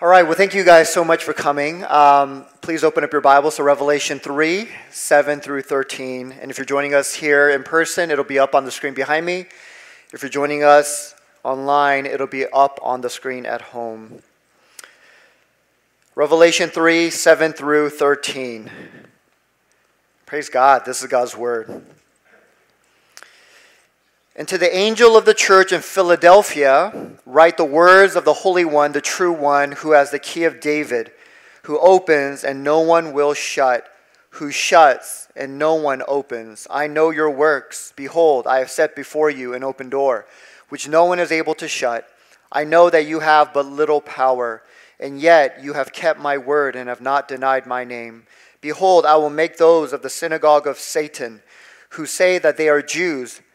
All right, well, thank you guys so much for coming. Um, please open up your Bibles to Revelation 3 7 through 13. And if you're joining us here in person, it'll be up on the screen behind me. If you're joining us online, it'll be up on the screen at home. Revelation 3 7 through 13. Praise God, this is God's Word. And to the angel of the church in Philadelphia, write the words of the Holy One, the true One, who has the key of David, who opens and no one will shut, who shuts and no one opens. I know your works. Behold, I have set before you an open door, which no one is able to shut. I know that you have but little power, and yet you have kept my word and have not denied my name. Behold, I will make those of the synagogue of Satan, who say that they are Jews,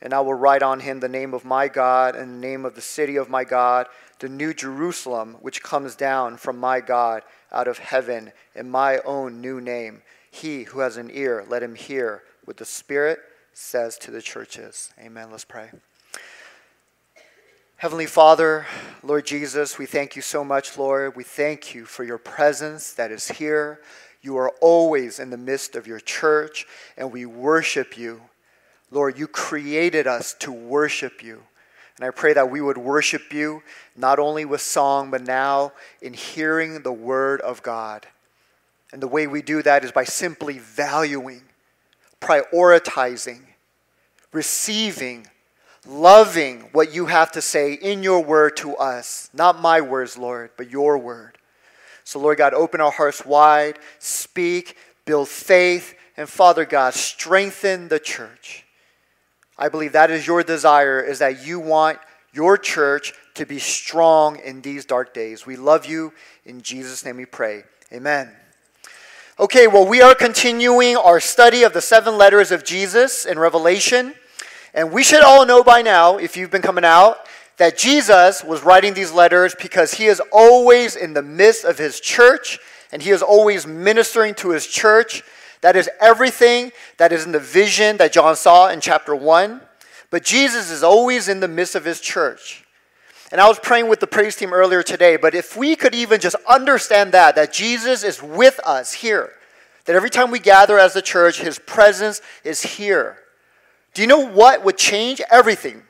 and I will write on him the name of my God and the name of the city of my God, the new Jerusalem, which comes down from my God out of heaven, in my own new name. He who has an ear, let him hear what the Spirit says to the churches. Amen. Let's pray. Heavenly Father, Lord Jesus, we thank you so much, Lord. We thank you for your presence that is here. You are always in the midst of your church, and we worship you. Lord, you created us to worship you. And I pray that we would worship you not only with song, but now in hearing the word of God. And the way we do that is by simply valuing, prioritizing, receiving, loving what you have to say in your word to us. Not my words, Lord, but your word. So, Lord God, open our hearts wide, speak, build faith, and Father God, strengthen the church. I believe that is your desire, is that you want your church to be strong in these dark days. We love you. In Jesus' name we pray. Amen. Okay, well, we are continuing our study of the seven letters of Jesus in Revelation. And we should all know by now, if you've been coming out, that Jesus was writing these letters because he is always in the midst of his church and he is always ministering to his church that is everything that is in the vision that John saw in chapter 1. But Jesus is always in the midst of his church. And I was praying with the praise team earlier today, but if we could even just understand that, that Jesus is with us here, that every time we gather as the church, his presence is here. Do you know what would change? Everything.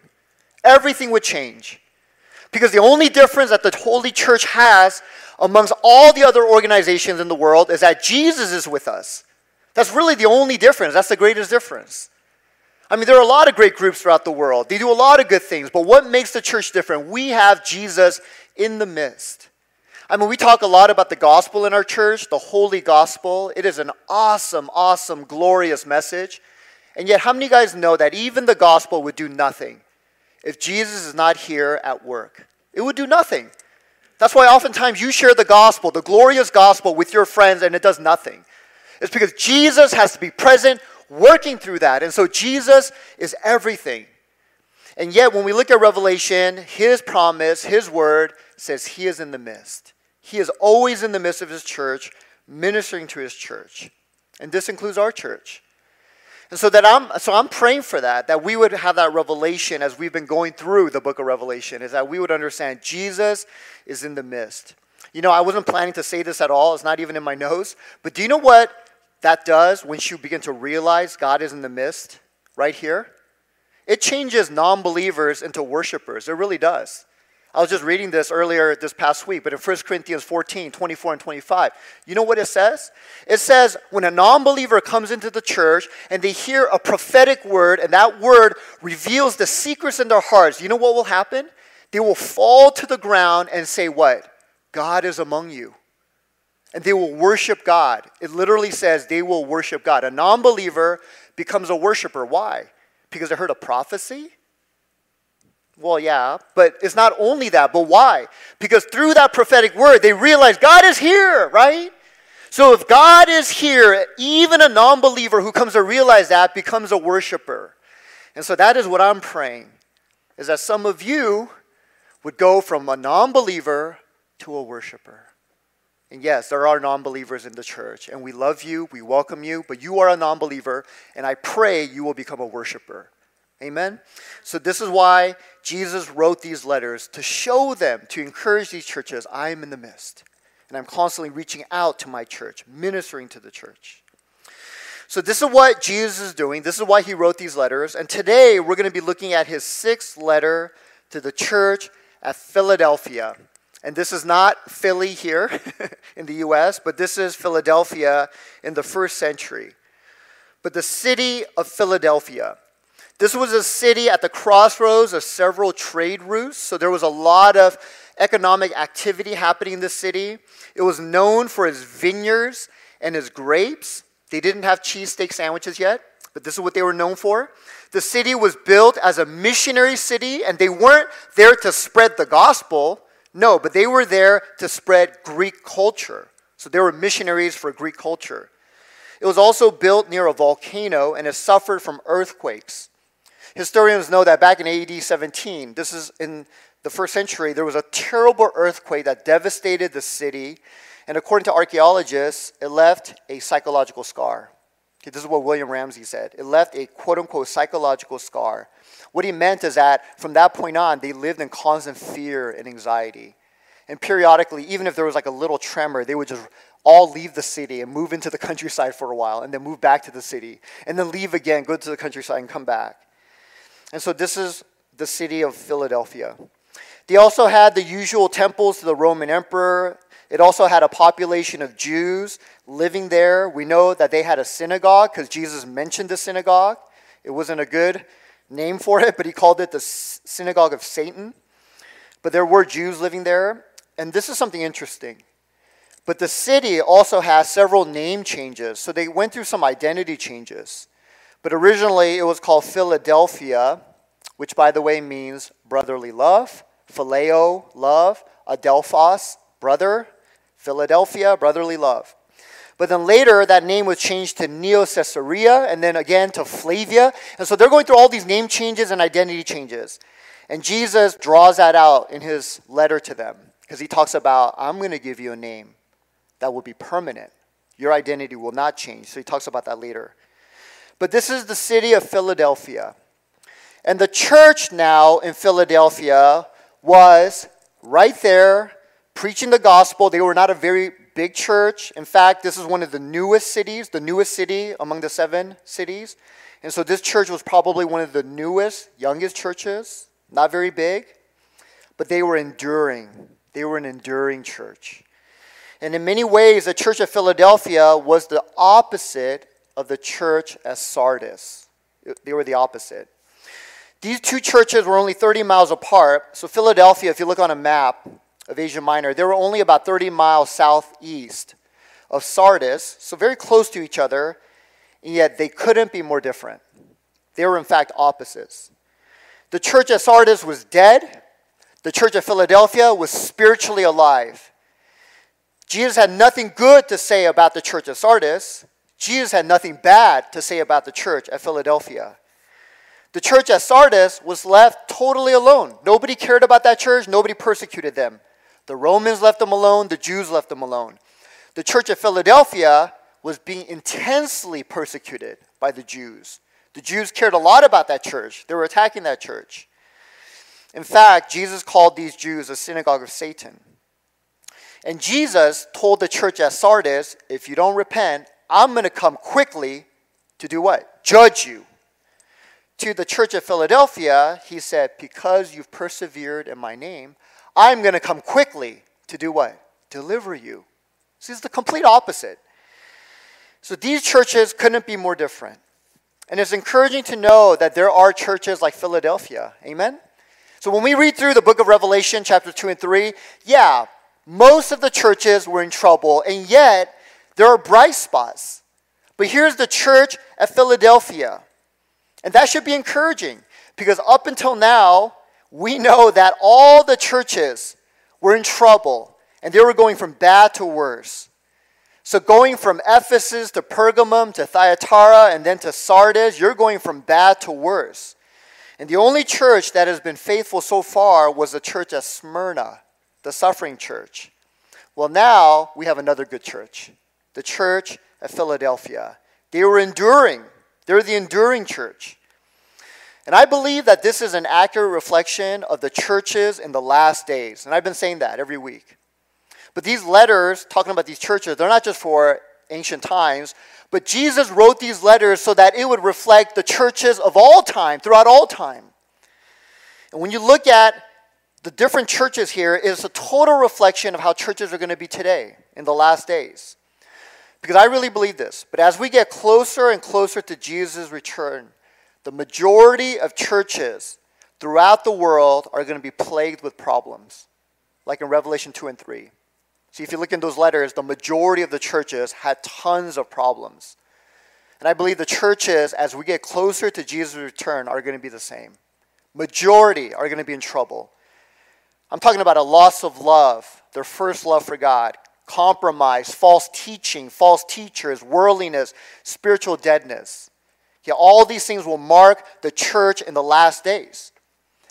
Everything would change. Because the only difference that the Holy Church has amongst all the other organizations in the world is that Jesus is with us. That's really the only difference. That's the greatest difference. I mean, there are a lot of great groups throughout the world. They do a lot of good things, but what makes the church different? We have Jesus in the midst. I mean, we talk a lot about the gospel in our church, the holy gospel. It is an awesome, awesome, glorious message. And yet, how many guys know that even the gospel would do nothing if Jesus is not here at work? It would do nothing. That's why oftentimes you share the gospel, the glorious gospel, with your friends, and it does nothing. It's because Jesus has to be present, working through that. And so Jesus is everything. And yet, when we look at Revelation, his promise, his word says he is in the midst. He is always in the midst of his church, ministering to his church. And this includes our church. And so that I'm so I'm praying for that, that we would have that revelation as we've been going through the book of Revelation, is that we would understand Jesus is in the midst. You know, I wasn't planning to say this at all, it's not even in my nose. but do you know what that does once you begin to realize God is in the midst right here, it changes non believers into worshipers. It really does. I was just reading this earlier this past week, but in 1 Corinthians 14, 24, and 25, you know what it says? It says when a non believer comes into the church and they hear a prophetic word, and that word reveals the secrets in their hearts, you know what will happen? They will fall to the ground and say, What? God is among you and they will worship God. It literally says they will worship God. A non believer becomes a worshiper. Why? Because they heard a prophecy? Well, yeah, but it's not only that, but why? Because through that prophetic word, they realize God is here, right? So if God is here, even a non believer who comes to realize that becomes a worshiper. And so that is what I'm praying, is that some of you would go from a non believer to a worshiper. And yes, there are non believers in the church, and we love you, we welcome you, but you are a non believer, and I pray you will become a worshiper. Amen? So, this is why Jesus wrote these letters to show them, to encourage these churches I am in the midst. And I'm constantly reaching out to my church, ministering to the church. So, this is what Jesus is doing. This is why he wrote these letters. And today, we're going to be looking at his sixth letter to the church at Philadelphia. And this is not Philly here in the US, but this is Philadelphia in the first century. But the city of Philadelphia. This was a city at the crossroads of several trade routes, so there was a lot of economic activity happening in the city. It was known for its vineyards and its grapes. They didn't have cheesesteak sandwiches yet, but this is what they were known for. The city was built as a missionary city, and they weren't there to spread the gospel. No, but they were there to spread Greek culture. So they were missionaries for Greek culture. It was also built near a volcano and it suffered from earthquakes. Historians know that back in AD 17, this is in the first century, there was a terrible earthquake that devastated the city. And according to archaeologists, it left a psychological scar. Okay, this is what William Ramsay said. It left a quote unquote psychological scar. What he meant is that from that point on, they lived in constant fear and anxiety. And periodically, even if there was like a little tremor, they would just all leave the city and move into the countryside for a while and then move back to the city and then leave again, go to the countryside and come back. And so this is the city of Philadelphia. They also had the usual temples to the Roman emperor. It also had a population of Jews living there. We know that they had a synagogue because Jesus mentioned the synagogue. It wasn't a good name for it, but he called it the synagogue of Satan. But there were Jews living there. And this is something interesting. But the city also has several name changes. So they went through some identity changes. But originally it was called Philadelphia, which by the way means brotherly love, phileo, love, adelphos, brother, Philadelphia, brotherly love. But then later, that name was changed to Neo Caesarea and then again to Flavia. And so they're going through all these name changes and identity changes. And Jesus draws that out in his letter to them because he talks about, I'm going to give you a name that will be permanent. Your identity will not change. So he talks about that later. But this is the city of Philadelphia. And the church now in Philadelphia was right there preaching the gospel. They were not a very big church. In fact, this is one of the newest cities, the newest city among the seven cities. And so this church was probably one of the newest, youngest churches, not very big, but they were enduring. They were an enduring church. And in many ways, the church of Philadelphia was the opposite of the church at Sardis. They were the opposite. These two churches were only 30 miles apart. So, Philadelphia, if you look on a map, of Asia Minor. They were only about 30 miles southeast of Sardis, so very close to each other, and yet they couldn't be more different. They were, in fact, opposites. The church at Sardis was dead, the church at Philadelphia was spiritually alive. Jesus had nothing good to say about the church at Sardis. Jesus had nothing bad to say about the church at Philadelphia. The church at Sardis was left totally alone. Nobody cared about that church, nobody persecuted them. The Romans left them alone, the Jews left them alone. The church of Philadelphia was being intensely persecuted by the Jews. The Jews cared a lot about that church, they were attacking that church. In fact, Jesus called these Jews a synagogue of Satan. And Jesus told the church at Sardis, if you don't repent, I'm going to come quickly to do what? Judge you. To the church of Philadelphia, he said, Because you've persevered in my name, I'm going to come quickly to do what? Deliver you. See, it's the complete opposite. So these churches couldn't be more different. And it's encouraging to know that there are churches like Philadelphia. Amen? So when we read through the book of Revelation, chapter 2 and 3, yeah, most of the churches were in trouble, and yet there are bright spots. But here's the church at Philadelphia. And that should be encouraging because up until now, we know that all the churches were in trouble and they were going from bad to worse. So, going from Ephesus to Pergamum to Thyatira and then to Sardis, you're going from bad to worse. And the only church that has been faithful so far was the church at Smyrna, the suffering church. Well, now we have another good church, the church at Philadelphia. They were enduring, they're the enduring church. And I believe that this is an accurate reflection of the churches in the last days. And I've been saying that every week. But these letters, talking about these churches, they're not just for ancient times, but Jesus wrote these letters so that it would reflect the churches of all time, throughout all time. And when you look at the different churches here, it's a total reflection of how churches are going to be today in the last days. Because I really believe this. But as we get closer and closer to Jesus' return, the majority of churches throughout the world are going to be plagued with problems, like in Revelation 2 and 3. See, if you look in those letters, the majority of the churches had tons of problems. And I believe the churches, as we get closer to Jesus' return, are going to be the same. Majority are going to be in trouble. I'm talking about a loss of love, their first love for God, compromise, false teaching, false teachers, worldliness, spiritual deadness. Yeah, all these things will mark the church in the last days.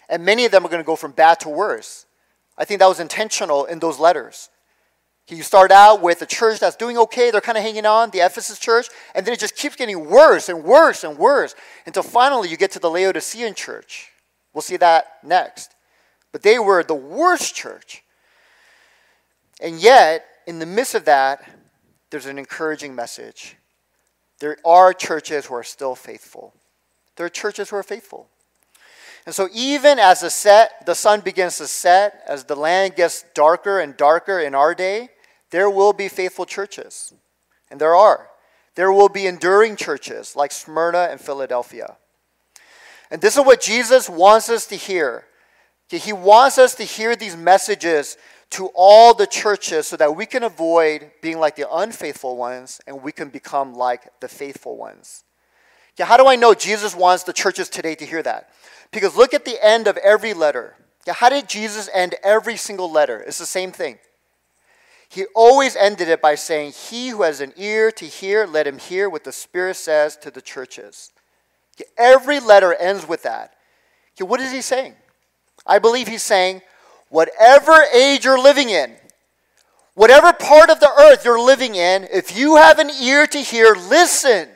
And many of them are going to go from bad to worse. I think that was intentional in those letters. You start out with a church that's doing okay, they're kind of hanging on, the Ephesus church, and then it just keeps getting worse and worse and worse until finally you get to the Laodicean church. We'll see that next. But they were the worst church. And yet, in the midst of that, there's an encouraging message. There are churches who are still faithful. There are churches who are faithful. And so, even as the, set, the sun begins to set, as the land gets darker and darker in our day, there will be faithful churches. And there are. There will be enduring churches like Smyrna and Philadelphia. And this is what Jesus wants us to hear. He wants us to hear these messages to all the churches so that we can avoid being like the unfaithful ones and we can become like the faithful ones. Yeah, how do I know Jesus wants the churches today to hear that? Because look at the end of every letter. Yeah, how did Jesus end every single letter? It's the same thing. He always ended it by saying, He who has an ear to hear, let him hear what the Spirit says to the churches. Every letter ends with that. What is he saying? I believe he's saying, whatever age you're living in, whatever part of the earth you're living in, if you have an ear to hear, listen.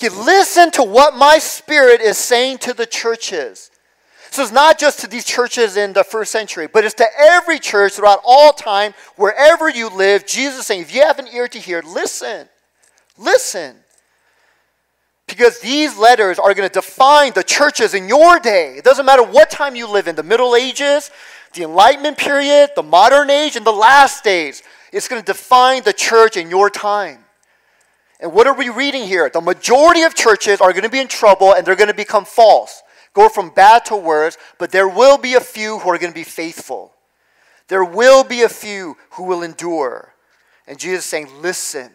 You listen to what my spirit is saying to the churches. So it's not just to these churches in the first century, but it's to every church throughout all time, wherever you live. Jesus saying, if you have an ear to hear, listen. Listen. Because these letters are going to define the churches in your day. It doesn't matter what time you live in the Middle Ages, the Enlightenment period, the modern age, and the last days. It's going to define the church in your time. And what are we reading here? The majority of churches are going to be in trouble and they're going to become false go from bad to worse, but there will be a few who are going to be faithful. There will be a few who will endure. And Jesus is saying, listen,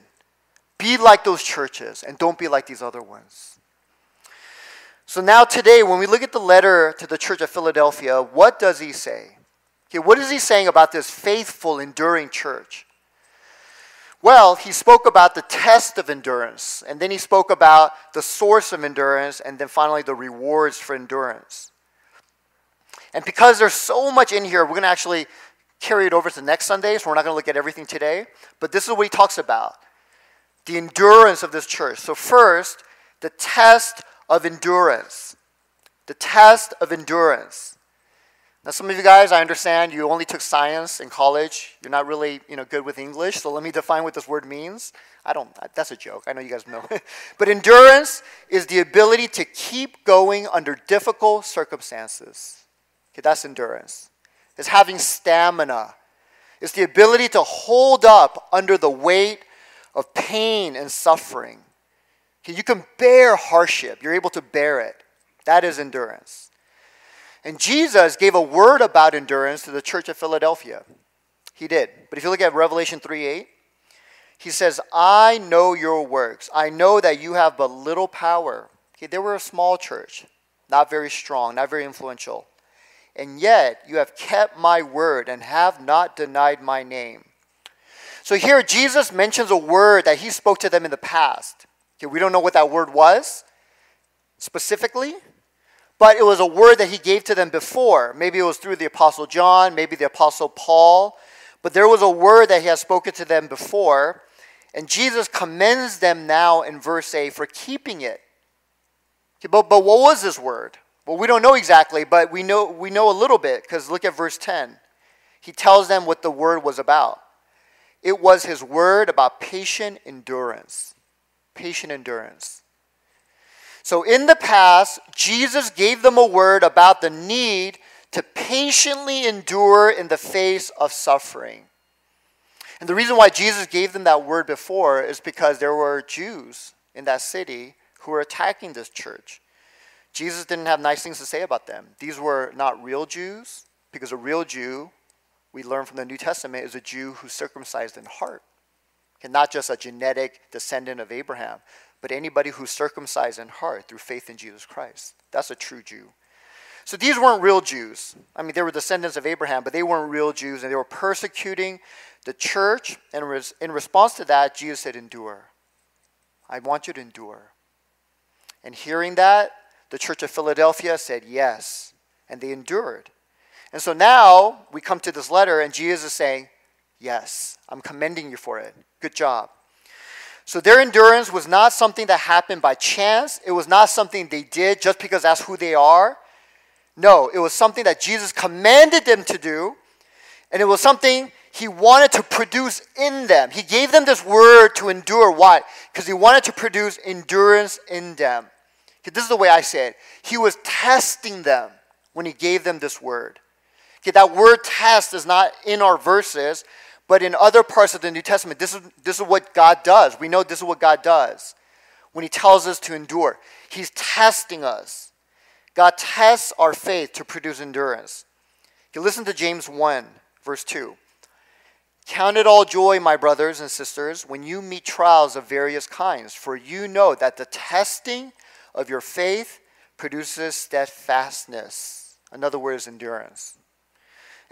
be like those churches and don't be like these other ones. So now, today, when we look at the letter to the church of Philadelphia, what does he say? Okay, what is he saying about this faithful, enduring church? Well, he spoke about the test of endurance, and then he spoke about the source of endurance, and then finally the rewards for endurance. And because there's so much in here, we're going to actually carry it over to next Sunday, so we're not going to look at everything today. But this is what he talks about the endurance of this church. So, first, the test of endurance. The test of endurance. Now, some of you guys, I understand you only took science in college. You're not really, you know, good with English. So let me define what this word means. I don't. That's a joke. I know you guys know. but endurance is the ability to keep going under difficult circumstances. Okay, that's endurance. It's having stamina. It's the ability to hold up under the weight of pain and suffering. Okay, you can bear hardship. You're able to bear it. That is endurance. And Jesus gave a word about endurance to the church of Philadelphia. He did. But if you look at Revelation 3 8, he says, I know your works. I know that you have but little power. Okay, they were a small church, not very strong, not very influential. And yet you have kept my word and have not denied my name. So here Jesus mentions a word that he spoke to them in the past. Okay, we don't know what that word was specifically, but it was a word that he gave to them before. Maybe it was through the Apostle John, maybe the Apostle Paul, but there was a word that he had spoken to them before, and Jesus commends them now in verse 8 for keeping it. Okay, but, but what was this word? Well, we don't know exactly, but we know, we know a little bit because look at verse 10. He tells them what the word was about. It was his word about patient endurance. Patient endurance. So in the past, Jesus gave them a word about the need to patiently endure in the face of suffering. And the reason why Jesus gave them that word before is because there were Jews in that city who were attacking this church. Jesus didn't have nice things to say about them. These were not real Jews, because a real Jew, we learn from the New Testament, is a Jew who's circumcised in heart. And not just a genetic descendant of Abraham, but anybody who's circumcised in heart through faith in Jesus Christ. That's a true Jew. So these weren't real Jews. I mean, they were descendants of Abraham, but they weren't real Jews, and they were persecuting the church. And in response to that, Jesus said, Endure. I want you to endure. And hearing that, the church of Philadelphia said yes, and they endured. And so now we come to this letter, and Jesus is saying, Yes, I'm commending you for it. Good job. So their endurance was not something that happened by chance. It was not something they did just because that's who they are. No, it was something that Jesus commanded them to do, and it was something he wanted to produce in them. He gave them this word to endure. Why? Because he wanted to produce endurance in them. This is the way I say it. He was testing them when he gave them this word. Okay, that word test is not in our verses, but in other parts of the New Testament, this is, this is what God does. We know this is what God does when he tells us to endure. He's testing us. God tests our faith to produce endurance. Okay, listen to James 1, verse 2. Count it all joy, my brothers and sisters, when you meet trials of various kinds, for you know that the testing of your faith produces steadfastness. In other words, endurance.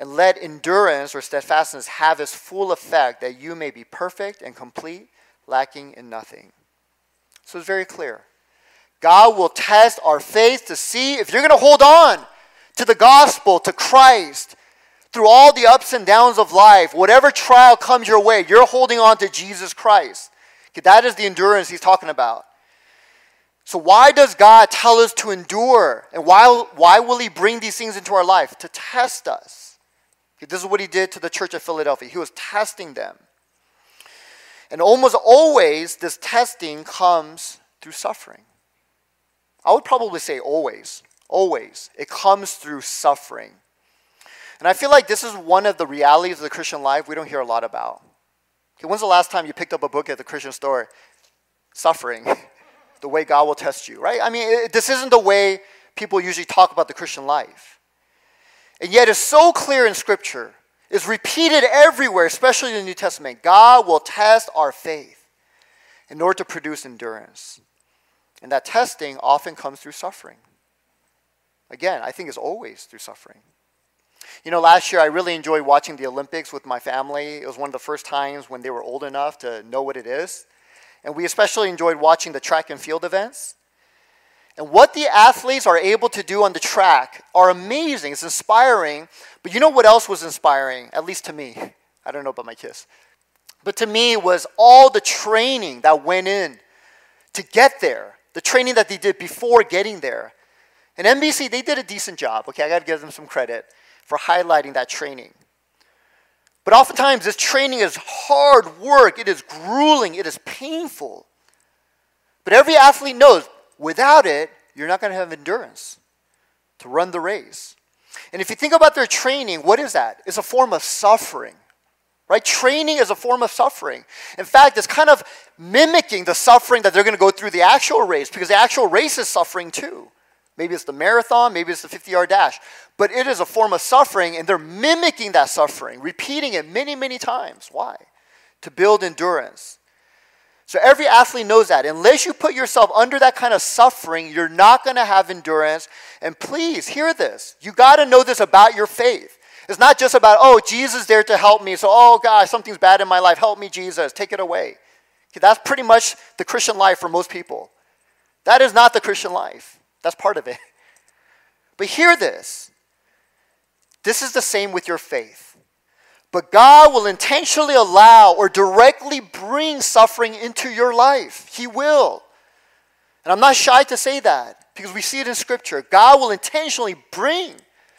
And let endurance or steadfastness have its full effect that you may be perfect and complete, lacking in nothing. So it's very clear. God will test our faith to see if you're going to hold on to the gospel, to Christ, through all the ups and downs of life, whatever trial comes your way, you're holding on to Jesus Christ. That is the endurance he's talking about. So, why does God tell us to endure? And why, why will He bring these things into our life? To test us. This is what He did to the church of Philadelphia. He was testing them. And almost always, this testing comes through suffering. I would probably say always. Always. It comes through suffering. And I feel like this is one of the realities of the Christian life we don't hear a lot about. Okay, when's the last time you picked up a book at the Christian store? Suffering. the way God will test you, right? I mean, it, this isn't the way people usually talk about the Christian life. And yet, it's so clear in Scripture, it's repeated everywhere, especially in the New Testament. God will test our faith in order to produce endurance. And that testing often comes through suffering. Again, I think it's always through suffering. You know, last year I really enjoyed watching the Olympics with my family. It was one of the first times when they were old enough to know what it is. And we especially enjoyed watching the track and field events. And what the athletes are able to do on the track are amazing. It's inspiring. But you know what else was inspiring, at least to me? I don't know about my kids. But to me was all the training that went in to get there, the training that they did before getting there. And NBC, they did a decent job. Okay, I got to give them some credit for highlighting that training. But oftentimes, this training is hard work, it is grueling, it is painful. But every athlete knows without it, you're not going to have endurance to run the race. And if you think about their training, what is that? It's a form of suffering. Right? Training is a form of suffering. In fact, it's kind of mimicking the suffering that they're going to go through the actual race because the actual race is suffering too. Maybe it's the marathon, maybe it's the 50 yard dash. But it is a form of suffering, and they're mimicking that suffering, repeating it many, many times. Why? To build endurance. So every athlete knows that. Unless you put yourself under that kind of suffering, you're not going to have endurance. And please hear this. You got to know this about your faith, It's not just about, oh, Jesus there to help me. So, oh, God, something's bad in my life. Help me, Jesus. Take it away. Okay, that's pretty much the Christian life for most people. That is not the Christian life. That's part of it. But hear this this is the same with your faith. But God will intentionally allow or directly bring suffering into your life. He will. And I'm not shy to say that because we see it in Scripture. God will intentionally bring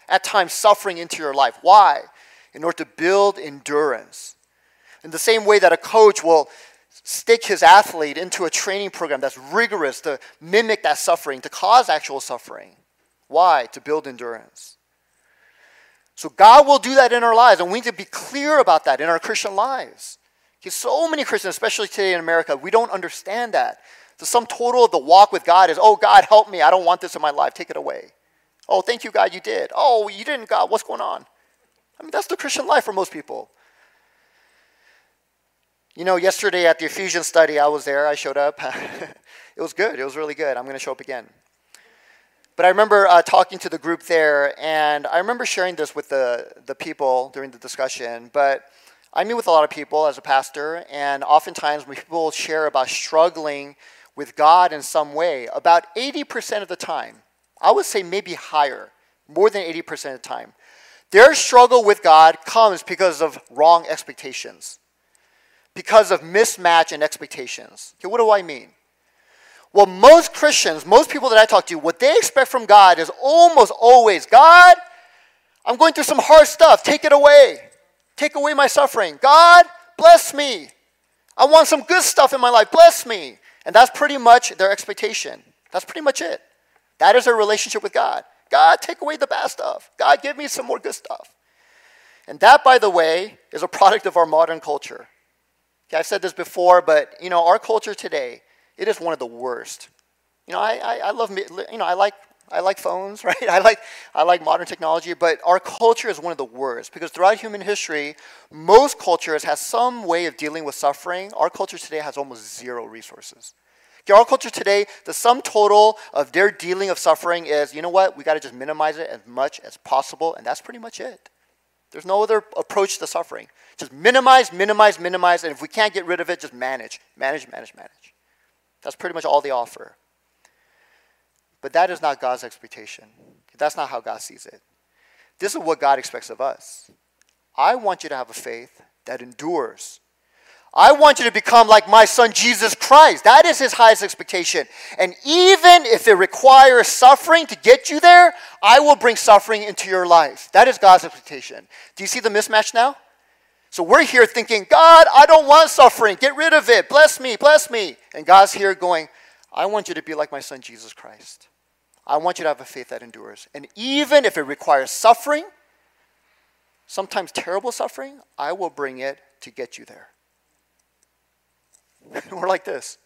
at times suffering into your life. Why? In order to build endurance. In the same way that a coach will stick his athlete into a training program that's rigorous to mimic that suffering, to cause actual suffering. Why? To build endurance. So God will do that in our lives, and we need to be clear about that in our Christian lives. Because so many Christians, especially today in America, we don't understand that. The sum total of the walk with God is, oh, God, help me. I don't want this in my life. Take it away. Oh, thank you, God, you did. Oh, you didn't, God. What's going on? I mean, that's the Christian life for most people. You know, yesterday at the Ephesians study, I was there. I showed up. it was good. It was really good. I'm going to show up again. But I remember uh, talking to the group there, and I remember sharing this with the, the people during the discussion. But I meet with a lot of people as a pastor, and oftentimes when people share about struggling with God in some way, about 80% of the time, I would say maybe higher, more than 80% of the time, their struggle with God comes because of wrong expectations, because of mismatch in expectations. Okay, what do I mean? Well, most Christians, most people that I talk to, what they expect from God is almost always God, I'm going through some hard stuff. Take it away. Take away my suffering. God, bless me. I want some good stuff in my life. Bless me. And that's pretty much their expectation. That's pretty much it. That is their relationship with God. God, take away the bad stuff. God, give me some more good stuff. And that, by the way, is a product of our modern culture. Okay, I've said this before, but you know, our culture today, it is one of the worst. You know, I, I, I love, you know, I like, I like phones, right? I like, I like modern technology, but our culture is one of the worst because throughout human history, most cultures have some way of dealing with suffering. Our culture today has almost zero resources. Our culture today, the sum total of their dealing of suffering is, you know what, we got to just minimize it as much as possible, and that's pretty much it. There's no other approach to suffering. Just minimize, minimize, minimize, and if we can't get rid of it, just manage, manage, manage, manage. That's pretty much all they offer. But that is not God's expectation. That's not how God sees it. This is what God expects of us. I want you to have a faith that endures. I want you to become like my son Jesus Christ. That is his highest expectation. And even if it requires suffering to get you there, I will bring suffering into your life. That is God's expectation. Do you see the mismatch now? So we're here thinking, God, I don't want suffering. Get rid of it. Bless me, bless me. And God's here going, I want you to be like my son, Jesus Christ. I want you to have a faith that endures. And even if it requires suffering, sometimes terrible suffering, I will bring it to get you there. we're like this.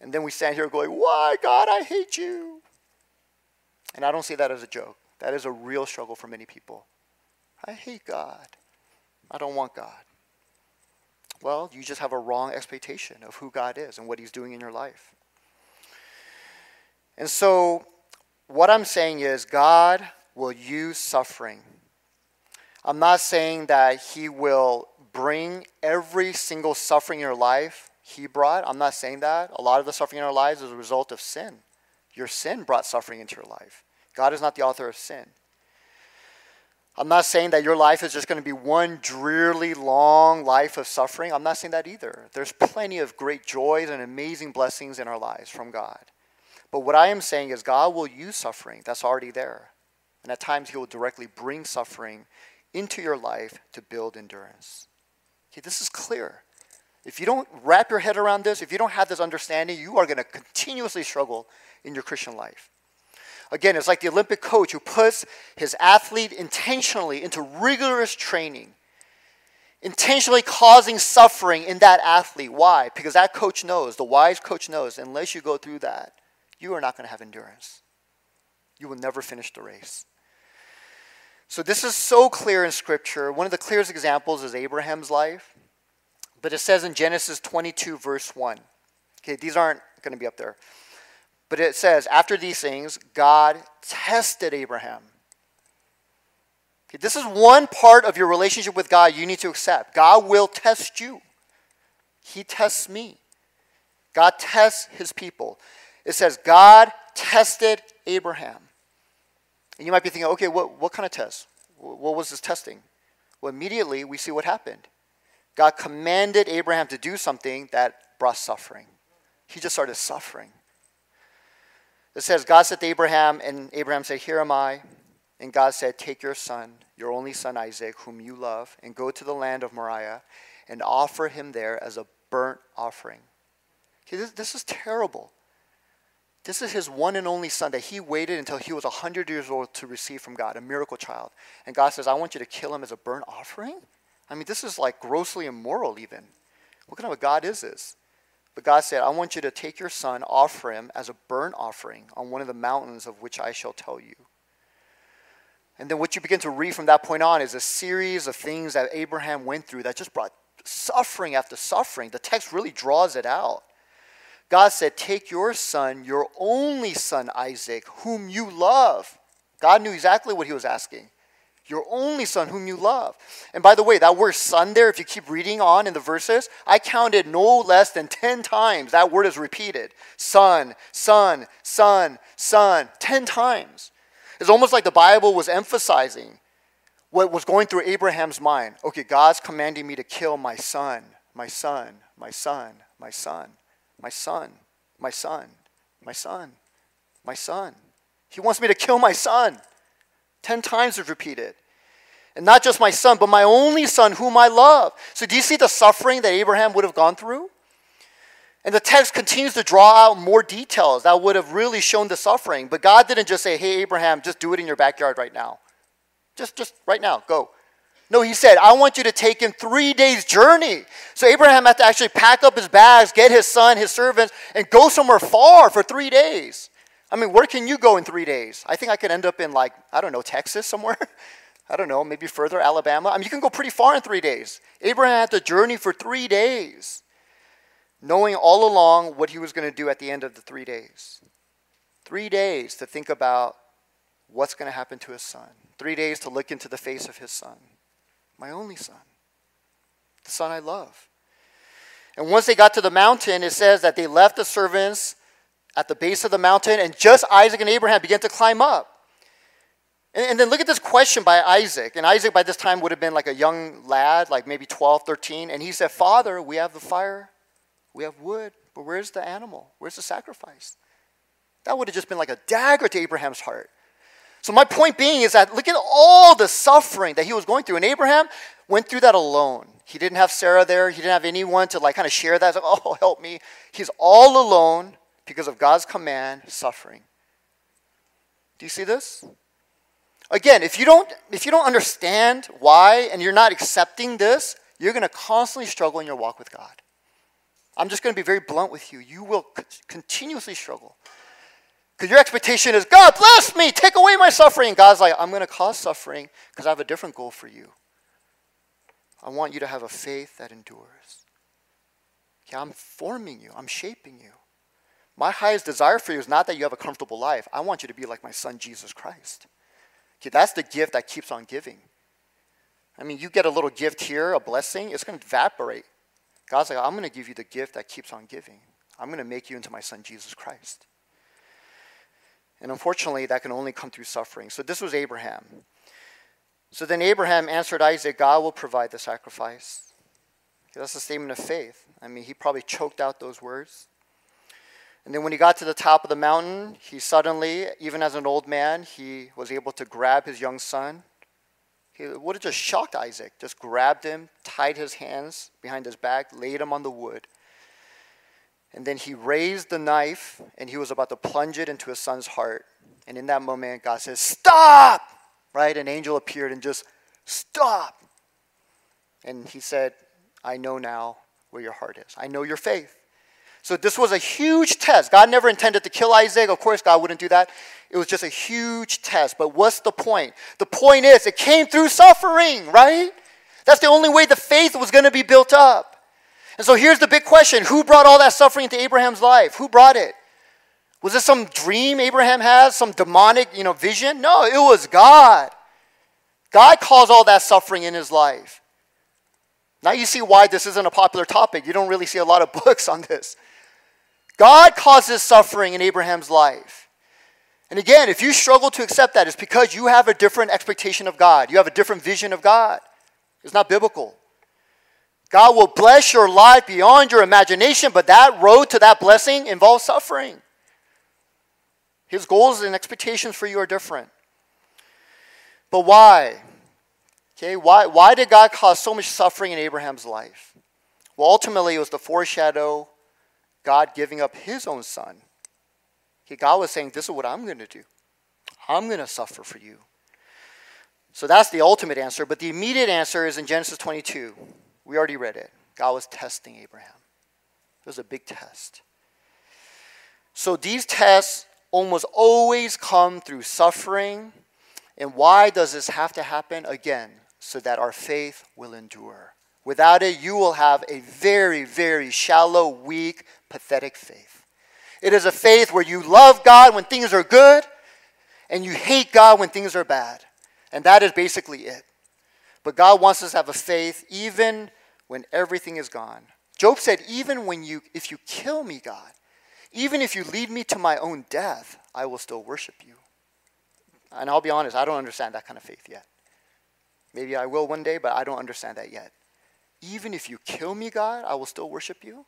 And then we stand here going, Why, God, I hate you. And I don't see that as a joke. That is a real struggle for many people. I hate God. I don't want God. Well, you just have a wrong expectation of who God is and what He's doing in your life. And so, what I'm saying is, God will use suffering. I'm not saying that He will bring every single suffering in your life He brought. I'm not saying that. A lot of the suffering in our lives is a result of sin. Your sin brought suffering into your life. God is not the author of sin. I'm not saying that your life is just going to be one drearily long life of suffering. I'm not saying that either. There's plenty of great joys and amazing blessings in our lives from God. But what I am saying is, God will use suffering that's already there. And at times, He will directly bring suffering into your life to build endurance. Okay, this is clear. If you don't wrap your head around this, if you don't have this understanding, you are going to continuously struggle in your Christian life. Again, it's like the Olympic coach who puts his athlete intentionally into rigorous training, intentionally causing suffering in that athlete. Why? Because that coach knows, the wise coach knows, unless you go through that, you are not going to have endurance. You will never finish the race. So, this is so clear in Scripture. One of the clearest examples is Abraham's life. But it says in Genesis 22, verse 1. Okay, these aren't going to be up there. But it says, after these things, God tested Abraham. Okay, this is one part of your relationship with God you need to accept. God will test you, He tests me. God tests His people. It says, God tested Abraham. And you might be thinking, okay, what, what kind of test? What was this testing? Well, immediately we see what happened. God commanded Abraham to do something that brought suffering. He just started suffering. It says, God said to Abraham, and Abraham said, Here am I. And God said, Take your son, your only son Isaac, whom you love, and go to the land of Moriah and offer him there as a burnt offering. Okay, this, this is terrible. This is his one and only son that he waited until he was 100 years old to receive from God, a miracle child. And God says, I want you to kill him as a burnt offering? I mean, this is like grossly immoral, even. What kind of a God is this? But God said, I want you to take your son, offer him as a burnt offering on one of the mountains of which I shall tell you. And then what you begin to read from that point on is a series of things that Abraham went through that just brought suffering after suffering. The text really draws it out. God said, Take your son, your only son, Isaac, whom you love. God knew exactly what he was asking your only son whom you love. And by the way, that word son there, if you keep reading on in the verses, I counted no less than 10 times that word is repeated. Son, son, son, son, 10 times. It's almost like the Bible was emphasizing what was going through Abraham's mind. Okay, God's commanding me to kill my son, my son, my son, my son, my son, my son, my son, my son. He wants me to kill my son. Ten times it's repeated. And not just my son, but my only son whom I love. So do you see the suffering that Abraham would have gone through? And the text continues to draw out more details that would have really shown the suffering. But God didn't just say, hey, Abraham, just do it in your backyard right now. Just, just right now, go. No, he said, I want you to take him three days' journey. So Abraham had to actually pack up his bags, get his son, his servants, and go somewhere far for three days. I mean, where can you go in three days? I think I could end up in, like, I don't know, Texas somewhere. I don't know, maybe further, Alabama. I mean, you can go pretty far in three days. Abraham had to journey for three days, knowing all along what he was going to do at the end of the three days. Three days to think about what's going to happen to his son. Three days to look into the face of his son, my only son, the son I love. And once they got to the mountain, it says that they left the servants at the base of the mountain, and just Isaac and Abraham began to climb up. And, and, then look at this question by Isaac. And Isaac, by this time, would have been like a young lad, like maybe 12, 13. And he said, Father, we have the fire, we have wood, but where's the animal? Where's the sacrifice? That would have just been like a dagger to Abraham's heart. So, my point being is that look at all the suffering that he was going through. And Abraham went through that alone. He didn't have Sarah there, he didn't have anyone to like kind of share that. Like, oh, help me. He's all alone because of God's command, suffering. Do you see this? Again, if you don't if you don't understand why and you're not accepting this, you're going to constantly struggle in your walk with God. I'm just going to be very blunt with you. You will continuously struggle. Because your expectation is, God, bless me, take away my suffering. God's like, I'm going to cause suffering because I have a different goal for you. I want you to have a faith that endures. Okay, I'm forming you, I'm shaping you. My highest desire for you is not that you have a comfortable life. I want you to be like my son, Jesus Christ. Okay, that's the gift that keeps on giving. I mean, you get a little gift here, a blessing, it's going to evaporate. God's like, I'm going to give you the gift that keeps on giving. I'm going to make you into my son, Jesus Christ. And unfortunately, that can only come through suffering. So this was Abraham. So then Abraham answered Isaac, God will provide the sacrifice. Okay, that's a statement of faith. I mean, he probably choked out those words. And then when he got to the top of the mountain, he suddenly, even as an old man, he was able to grab his young son. He would have just shocked Isaac, just grabbed him, tied his hands behind his back, laid him on the wood. And then he raised the knife and he was about to plunge it into his son's heart. And in that moment, God says, Stop! Right? An angel appeared and just, Stop! And he said, I know now where your heart is. I know your faith. So this was a huge test. God never intended to kill Isaac. Of course, God wouldn't do that. It was just a huge test. But what's the point? The point is, it came through suffering, right? That's the only way the faith was going to be built up. And so here's the big question Who brought all that suffering into Abraham's life? Who brought it? Was this some dream Abraham has, some demonic you know, vision? No, it was God. God caused all that suffering in his life. Now you see why this isn't a popular topic. You don't really see a lot of books on this. God causes suffering in Abraham's life. And again, if you struggle to accept that, it's because you have a different expectation of God. You have a different vision of God. It's not biblical. God will bless your life beyond your imagination, but that road to that blessing involves suffering. His goals and expectations for you are different. But why? Okay, why, why did God cause so much suffering in Abraham's life? Well, ultimately, it was the foreshadow God giving up his own son. God was saying, This is what I'm going to do. I'm going to suffer for you. So that's the ultimate answer. But the immediate answer is in Genesis 22. We already read it. God was testing Abraham. It was a big test. So these tests almost always come through suffering. And why does this have to happen? Again, so that our faith will endure. Without it, you will have a very, very shallow, weak, pathetic faith. It is a faith where you love God when things are good and you hate God when things are bad. And that is basically it. But God wants us to have a faith even when everything is gone. Job said, Even when you, if you kill me, God, even if you lead me to my own death, I will still worship you. And I'll be honest, I don't understand that kind of faith yet. Maybe I will one day, but I don't understand that yet. Even if you kill me, God, I will still worship you.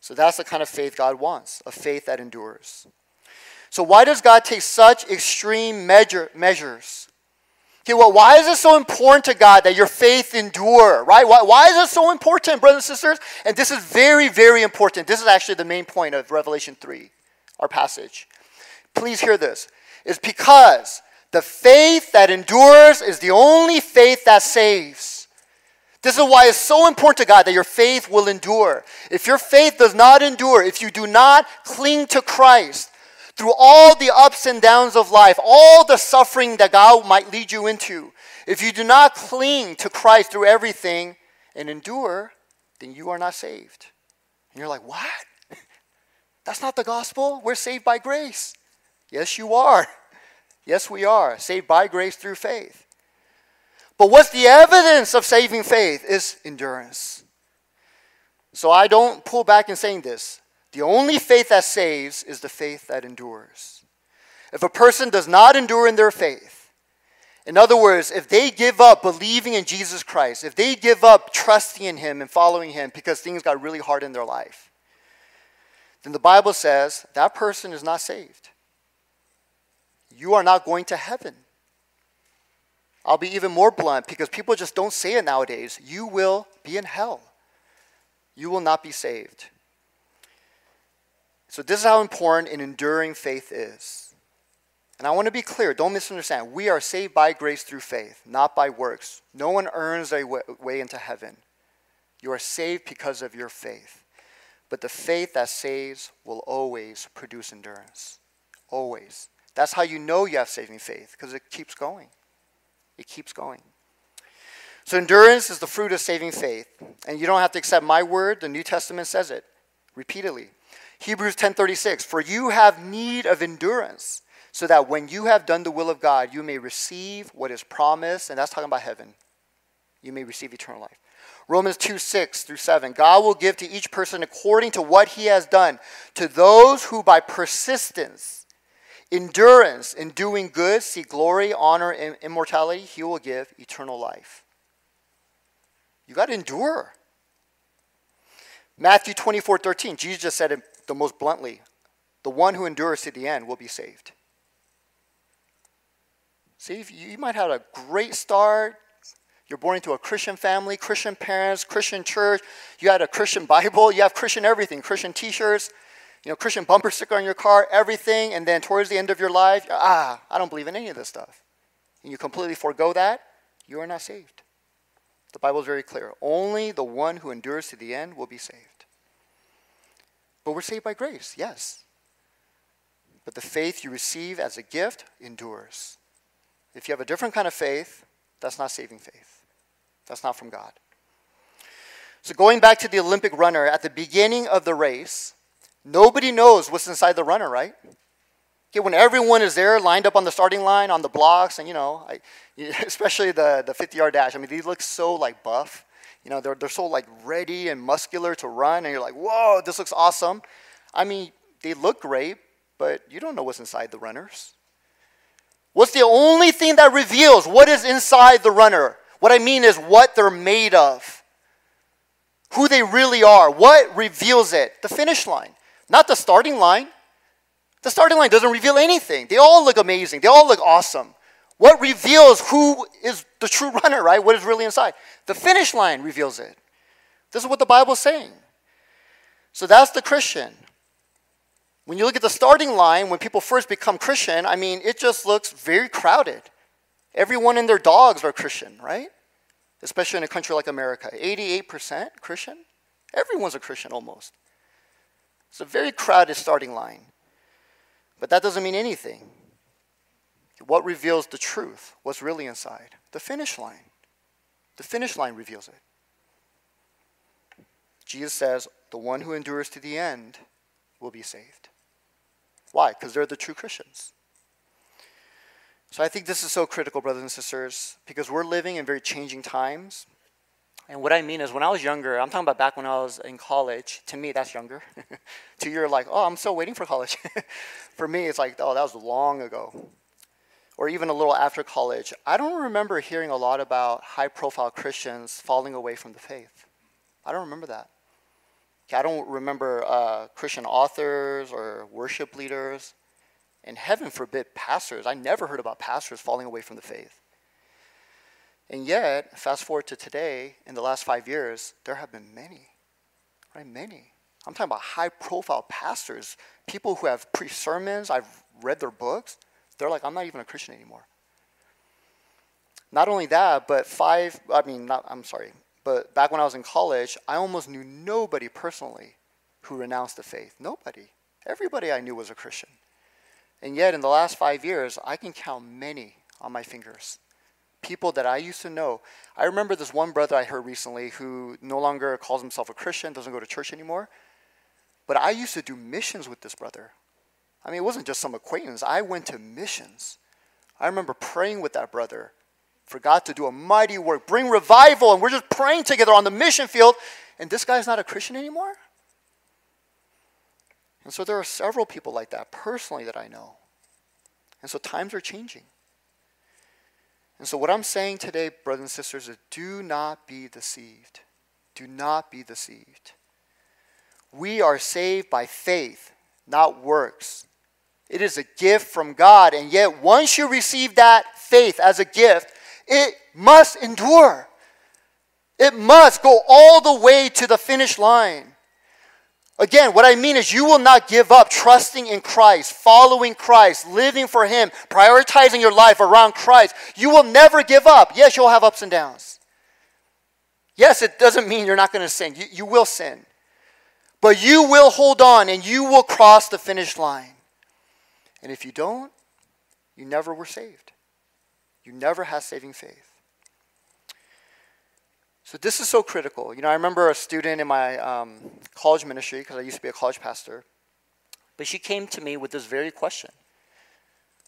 So that's the kind of faith God wants, a faith that endures. So why does God take such extreme measure, measures? Okay, well, why is it so important to God that your faith endure, right? Why, why is it so important, brothers and sisters? And this is very, very important. This is actually the main point of Revelation 3, our passage. Please hear this. It's because the faith that endures is the only faith that saves. This is why it's so important to God that your faith will endure. If your faith does not endure, if you do not cling to Christ through all the ups and downs of life, all the suffering that God might lead you into, if you do not cling to Christ through everything and endure, then you are not saved. And you're like, what? That's not the gospel. We're saved by grace. Yes, you are. Yes, we are. Saved by grace through faith. But what's the evidence of saving faith is endurance. So I don't pull back in saying this. The only faith that saves is the faith that endures. If a person does not endure in their faith, in other words, if they give up believing in Jesus Christ, if they give up trusting in Him and following Him because things got really hard in their life, then the Bible says that person is not saved. You are not going to heaven. I'll be even more blunt because people just don't say it nowadays. You will be in hell. You will not be saved. So, this is how important an enduring faith is. And I want to be clear, don't misunderstand. We are saved by grace through faith, not by works. No one earns their way into heaven. You are saved because of your faith. But the faith that saves will always produce endurance. Always. That's how you know you have saving faith, because it keeps going. It keeps going. So endurance is the fruit of saving faith. And you don't have to accept my word, the New Testament says it repeatedly. Hebrews 10:36 For you have need of endurance so that when you have done the will of God you may receive what is promised and that's talking about heaven. You may receive eternal life. Romans 2 6 through 7. God will give to each person according to what he has done. To those who by persistence endurance in doing good, see glory, honor, and immortality, he will give eternal life. You got to endure. Matthew 24 13, Jesus just said it the most bluntly the one who endures to the end will be saved. See, you might have a great start. You're born into a Christian family, Christian parents, Christian church. You had a Christian Bible. You have Christian everything, Christian t shirts you know, Christian bumper sticker on your car, everything, and then towards the end of your life, ah, I don't believe in any of this stuff. And you completely forego that, you are not saved. The Bible is very clear. Only the one who endures to the end will be saved. But we're saved by grace, yes. But the faith you receive as a gift endures. If you have a different kind of faith, that's not saving faith. That's not from God. So, going back to the Olympic runner, at the beginning of the race, Nobody knows what's inside the runner, right? Okay, when everyone is there lined up on the starting line on the blocks, and you know, I, especially the, the 50 yard dash, I mean, these look so like buff. You know, they're, they're so like ready and muscular to run, and you're like, whoa, this looks awesome. I mean, they look great, but you don't know what's inside the runners. What's the only thing that reveals what is inside the runner? What I mean is what they're made of, who they really are. What reveals it? The finish line, not the starting line. The starting line doesn't reveal anything. They all look amazing, they all look awesome. What reveals who is the true runner, right? What is really inside? The finish line reveals it. This is what the Bible is saying. So that's the Christian. When you look at the starting line, when people first become Christian, I mean, it just looks very crowded. Everyone and their dogs are Christian, right? Especially in a country like America. 88% Christian? Everyone's a Christian almost. It's a very crowded starting line. But that doesn't mean anything. What reveals the truth? What's really inside? The finish line. The finish line reveals it. Jesus says, The one who endures to the end will be saved. Why? Because they're the true Christians. So I think this is so critical, brothers and sisters, because we're living in very changing times. And what I mean is, when I was younger, I'm talking about back when I was in college. To me, that's younger. to you, are like, oh, I'm still waiting for college. for me, it's like, oh, that was long ago. Or even a little after college. I don't remember hearing a lot about high profile Christians falling away from the faith. I don't remember that. I don't remember uh, Christian authors or worship leaders, and heaven forbid pastors. I never heard about pastors falling away from the faith. And yet, fast forward to today, in the last five years, there have been many, right? Many. I'm talking about high profile pastors, people who have preached sermons, I've read their books. They're like, I'm not even a Christian anymore. Not only that, but five, I mean, not, I'm sorry, but back when I was in college, I almost knew nobody personally who renounced the faith. Nobody. Everybody I knew was a Christian. And yet, in the last five years, I can count many on my fingers. People that I used to know. I remember this one brother I heard recently who no longer calls himself a Christian, doesn't go to church anymore. But I used to do missions with this brother. I mean, it wasn't just some acquaintance, I went to missions. I remember praying with that brother for God to do a mighty work, bring revival, and we're just praying together on the mission field, and this guy's not a Christian anymore? And so there are several people like that personally that I know. And so times are changing. And so, what I'm saying today, brothers and sisters, is do not be deceived. Do not be deceived. We are saved by faith, not works. It is a gift from God. And yet, once you receive that faith as a gift, it must endure. It must go all the way to the finish line. Again, what I mean is you will not give up trusting in Christ, following Christ, living for Him, prioritizing your life around Christ. You will never give up. Yes, you'll have ups and downs. Yes, it doesn't mean you're not going to sin. You, you will sin. But you will hold on and you will cross the finish line. And if you don't, you never were saved. You never had saving faith. So this is so critical. You know, I remember a student in my um, college ministry because I used to be a college pastor, but she came to me with this very question.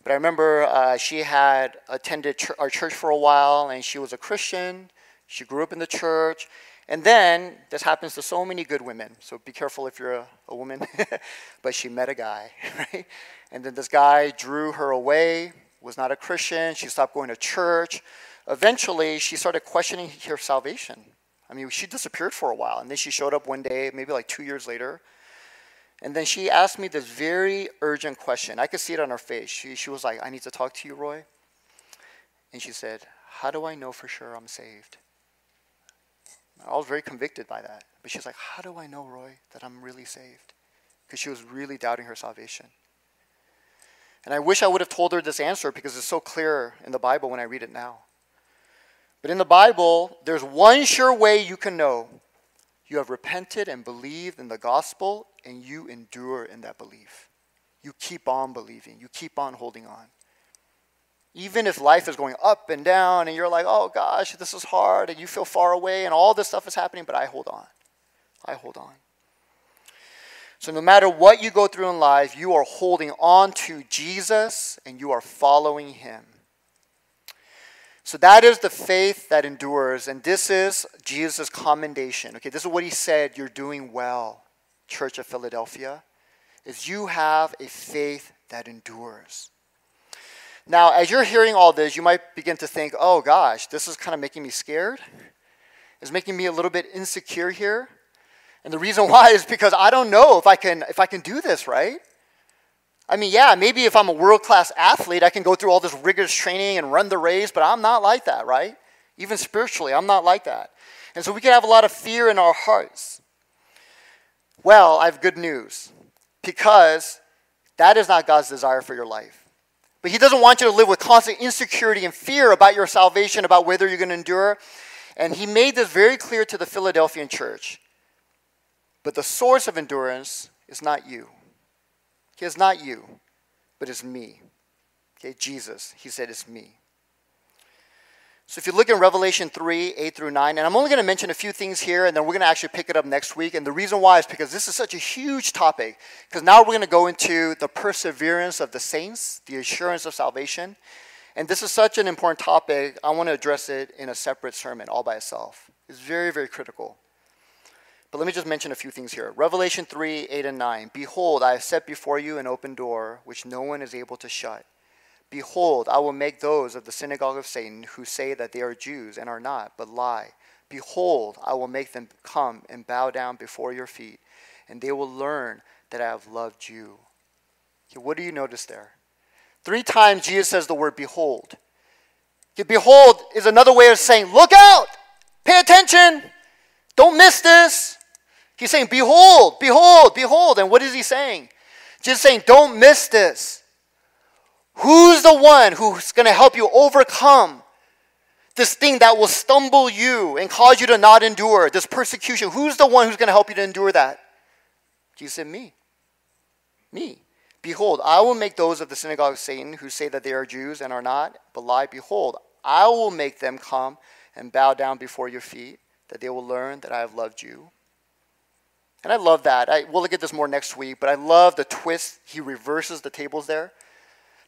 But I remember uh, she had attended ch- our church for a while, and she was a Christian. She grew up in the church, and then this happens to so many good women. So be careful if you're a, a woman. but she met a guy, right? And then this guy drew her away was not a Christian. She stopped going to church. Eventually, she started questioning her salvation. I mean, she disappeared for a while, and then she showed up one day, maybe like two years later. And then she asked me this very urgent question. I could see it on her face. She, she was like, I need to talk to you, Roy. And she said, How do I know for sure I'm saved? I was very convicted by that. But she's like, How do I know, Roy, that I'm really saved? Because she was really doubting her salvation. And I wish I would have told her this answer because it's so clear in the Bible when I read it now. But in the Bible, there's one sure way you can know you have repented and believed in the gospel, and you endure in that belief. You keep on believing, you keep on holding on. Even if life is going up and down, and you're like, oh gosh, this is hard, and you feel far away, and all this stuff is happening, but I hold on. I hold on. So, no matter what you go through in life, you are holding on to Jesus and you are following him. So, that is the faith that endures. And this is Jesus' commendation. Okay, this is what he said You're doing well, Church of Philadelphia, is you have a faith that endures. Now, as you're hearing all this, you might begin to think, oh gosh, this is kind of making me scared. It's making me a little bit insecure here. And the reason why is because I don't know if I can if I can do this, right? I mean, yeah, maybe if I'm a world-class athlete, I can go through all this rigorous training and run the race, but I'm not like that, right? Even spiritually, I'm not like that. And so we can have a lot of fear in our hearts. Well, I have good news. Because that is not God's desire for your life. But He doesn't want you to live with constant insecurity and fear about your salvation, about whether you're going to endure. And He made this very clear to the Philadelphian church. But the source of endurance is not you. He is not you, but it's me. Okay, Jesus. He said it's me. So if you look in Revelation 3, 8 through 9, and I'm only going to mention a few things here, and then we're going to actually pick it up next week. And the reason why is because this is such a huge topic. Because now we're going to go into the perseverance of the saints, the assurance of salvation. And this is such an important topic, I want to address it in a separate sermon all by itself. It's very, very critical. But let me just mention a few things here. Revelation 3, 8 and 9. Behold, I have set before you an open door, which no one is able to shut. Behold, I will make those of the synagogue of Satan who say that they are Jews and are not, but lie. Behold, I will make them come and bow down before your feet, and they will learn that I have loved you. Okay, what do you notice there? Three times Jesus says the word behold. Okay, behold is another way of saying, look out, pay attention, don't miss this. He's saying, behold, behold, behold. And what is he saying? Just saying, don't miss this. Who's the one who's going to help you overcome this thing that will stumble you and cause you to not endure this persecution? Who's the one who's going to help you to endure that? Jesus said, Me. Me. Behold, I will make those of the synagogue of Satan who say that they are Jews and are not, but lie. Behold, I will make them come and bow down before your feet, that they will learn that I have loved you. And I love that. I, we'll look at this more next week, but I love the twist. He reverses the tables there.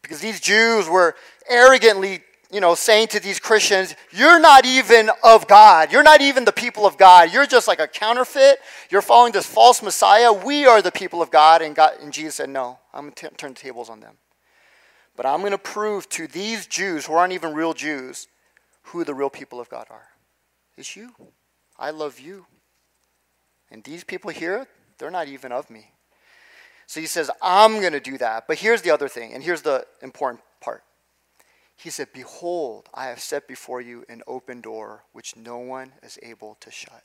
Because these Jews were arrogantly, you know, saying to these Christians, You're not even of God. You're not even the people of God. You're just like a counterfeit. You're following this false Messiah. We are the people of God. And, God, and Jesus said, No, I'm going to turn the tables on them. But I'm going to prove to these Jews, who aren't even real Jews, who the real people of God are. It's you. I love you. And these people here, they're not even of me. So he says, I'm going to do that. But here's the other thing, and here's the important part. He said, Behold, I have set before you an open door which no one is able to shut.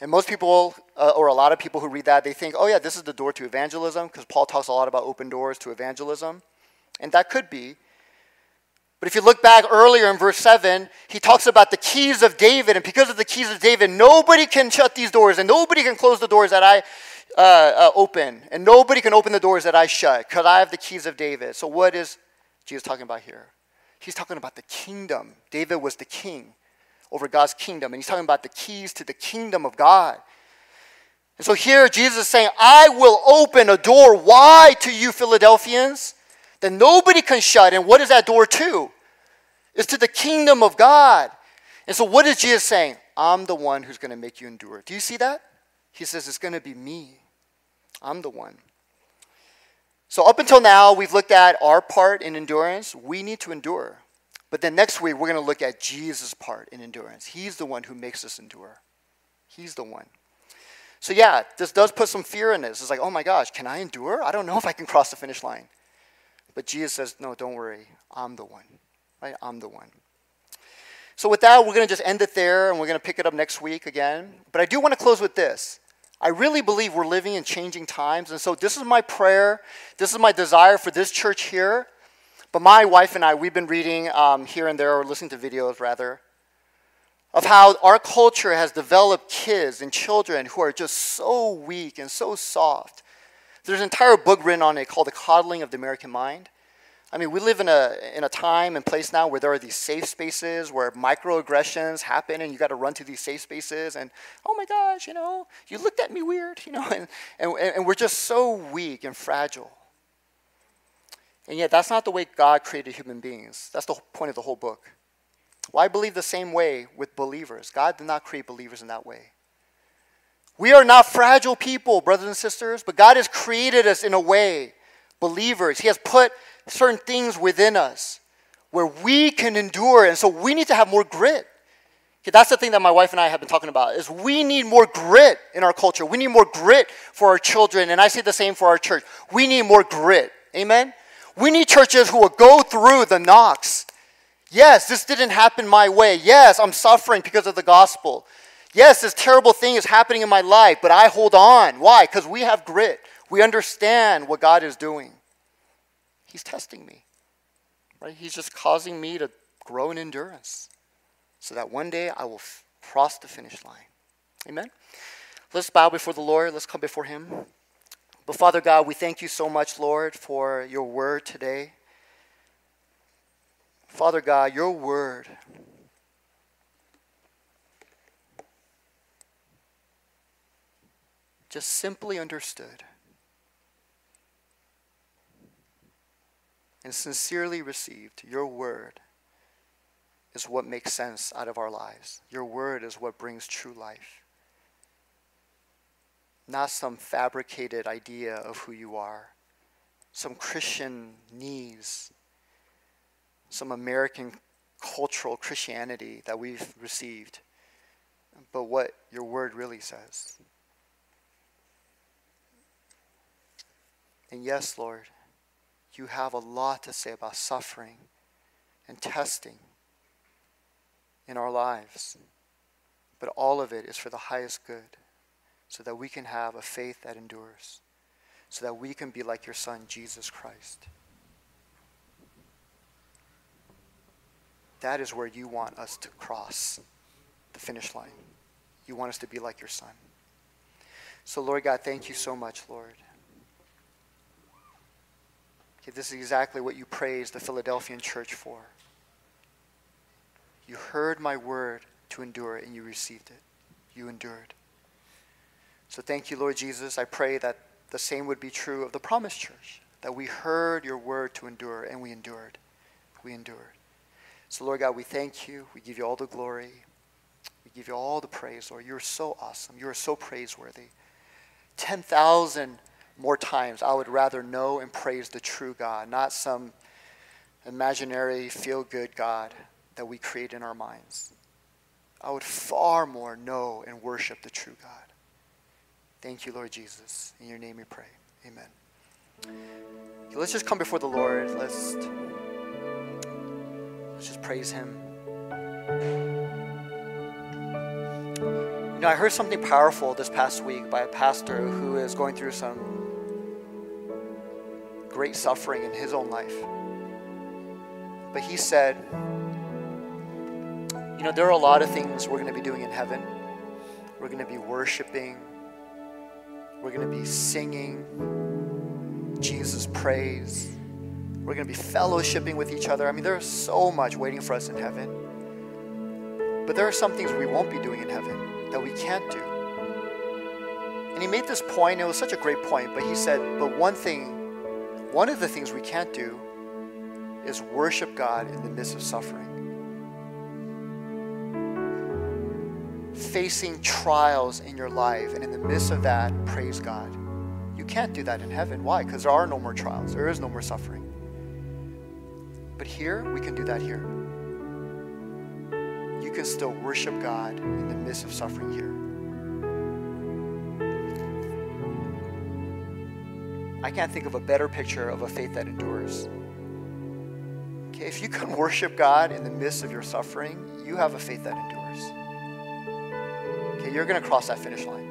And most people, uh, or a lot of people who read that, they think, oh, yeah, this is the door to evangelism, because Paul talks a lot about open doors to evangelism. And that could be. But if you look back earlier in verse 7, he talks about the keys of David. And because of the keys of David, nobody can shut these doors, and nobody can close the doors that I uh, uh, open, and nobody can open the doors that I shut because I have the keys of David. So, what is Jesus talking about here? He's talking about the kingdom. David was the king over God's kingdom, and he's talking about the keys to the kingdom of God. And so here Jesus is saying, I will open a door wide to you, Philadelphians, that nobody can shut. And what is that door to? It's to the kingdom of God. And so what is Jesus saying? I'm the one who's going to make you endure. Do you see that? He says, It's going to be me. I'm the one. So, up until now, we've looked at our part in endurance. We need to endure. But then next week, we're going to look at Jesus' part in endurance. He's the one who makes us endure. He's the one. So, yeah, this does put some fear in this. It's like, oh my gosh, can I endure? I don't know if I can cross the finish line. But Jesus says, no, don't worry. I'm the one. Right? I'm the one. So, with that, we're going to just end it there and we're going to pick it up next week again. But I do want to close with this. I really believe we're living in changing times. And so this is my prayer. This is my desire for this church here. But my wife and I, we've been reading um, here and there, or listening to videos rather, of how our culture has developed kids and children who are just so weak and so soft. There's an entire book written on it called The Coddling of the American Mind. I mean, we live in a, in a time and place now where there are these safe spaces where microaggressions happen and you got to run to these safe spaces and, oh my gosh, you know, you looked at me weird, you know, and, and, and we're just so weak and fragile. And yet, that's not the way God created human beings. That's the point of the whole book. Well, I believe the same way with believers. God did not create believers in that way. We are not fragile people, brothers and sisters, but God has created us in a way, believers. He has put certain things within us where we can endure, and so we need to have more grit. Okay, that's the thing that my wife and I have been talking about is we need more grit in our culture. We need more grit for our children, and I say the same for our church. We need more grit. Amen. We need churches who will go through the knocks. Yes, this didn't happen my way. Yes, I'm suffering because of the gospel. Yes, this terrible thing is happening in my life, but I hold on. Why? Because we have grit. We understand what God is doing. He's testing me. Right? He's just causing me to grow in endurance so that one day I will f- cross the finish line. Amen. Let's bow before the Lord. Let's come before him. But Father God, we thank you so much, Lord, for your word today. Father God, your word just simply understood and sincerely received, your word is what makes sense out of our lives. Your word is what brings true life. Not some fabricated idea of who you are, some Christian needs, some American cultural Christianity that we've received, but what your word really says. And yes, Lord, you have a lot to say about suffering and testing in our lives. But all of it is for the highest good, so that we can have a faith that endures, so that we can be like your Son, Jesus Christ. That is where you want us to cross the finish line. You want us to be like your Son. So, Lord God, thank you so much, Lord. Okay, this is exactly what you praised the Philadelphian church for. You heard my word to endure and you received it. You endured. So thank you, Lord Jesus. I pray that the same would be true of the promised church, that we heard your word to endure and we endured. We endured. So, Lord God, we thank you. We give you all the glory. We give you all the praise, Lord. You're so awesome. You are so praiseworthy. 10,000 more times, I would rather know and praise the true God, not some imaginary feel good God that we create in our minds. I would far more know and worship the true God. Thank you, Lord Jesus. In your name we pray. Amen. Let's just come before the Lord. Let's, let's just praise Him. You know, I heard something powerful this past week by a pastor who is going through some great suffering in his own life. But he said, You know, there are a lot of things we're going to be doing in heaven. We're going to be worshiping, we're going to be singing Jesus' praise. We're going to be fellowshipping with each other. I mean, there's so much waiting for us in heaven. But there are some things we won't be doing in heaven that we can't do. And he made this point, it was such a great point, but he said, But one thing one of the things we can't do is worship God in the midst of suffering. Facing trials in your life, and in the midst of that, praise God. You can't do that in heaven. Why? Because there are no more trials, there is no more suffering. But here, we can do that here. You can still worship God in the midst of suffering here. I can't think of a better picture of a faith that endures. Okay, if you can worship God in the midst of your suffering, you have a faith that endures. Okay, you're going to cross that finish line.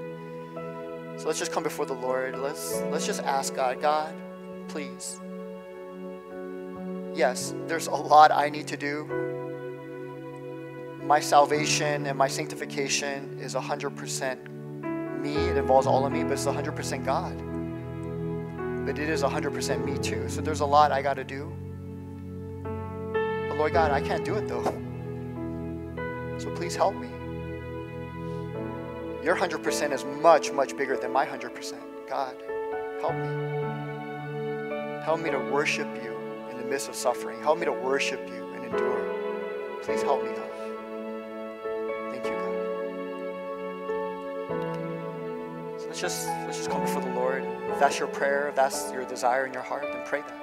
So let's just come before the Lord. Let's let's just ask God, God, please. Yes, there's a lot I need to do. My salvation and my sanctification is 100% me. It involves all of me, but it's 100% God but it is 100% me too. So there's a lot I got to do. But Lord God, I can't do it though. So please help me. Your 100% is much, much bigger than my 100%. God, help me. Help me to worship you in the midst of suffering. Help me to worship you and endure. Please help me, God. Let's just let's just come before the Lord. If that's your prayer, if that's your desire in your heart, then pray that.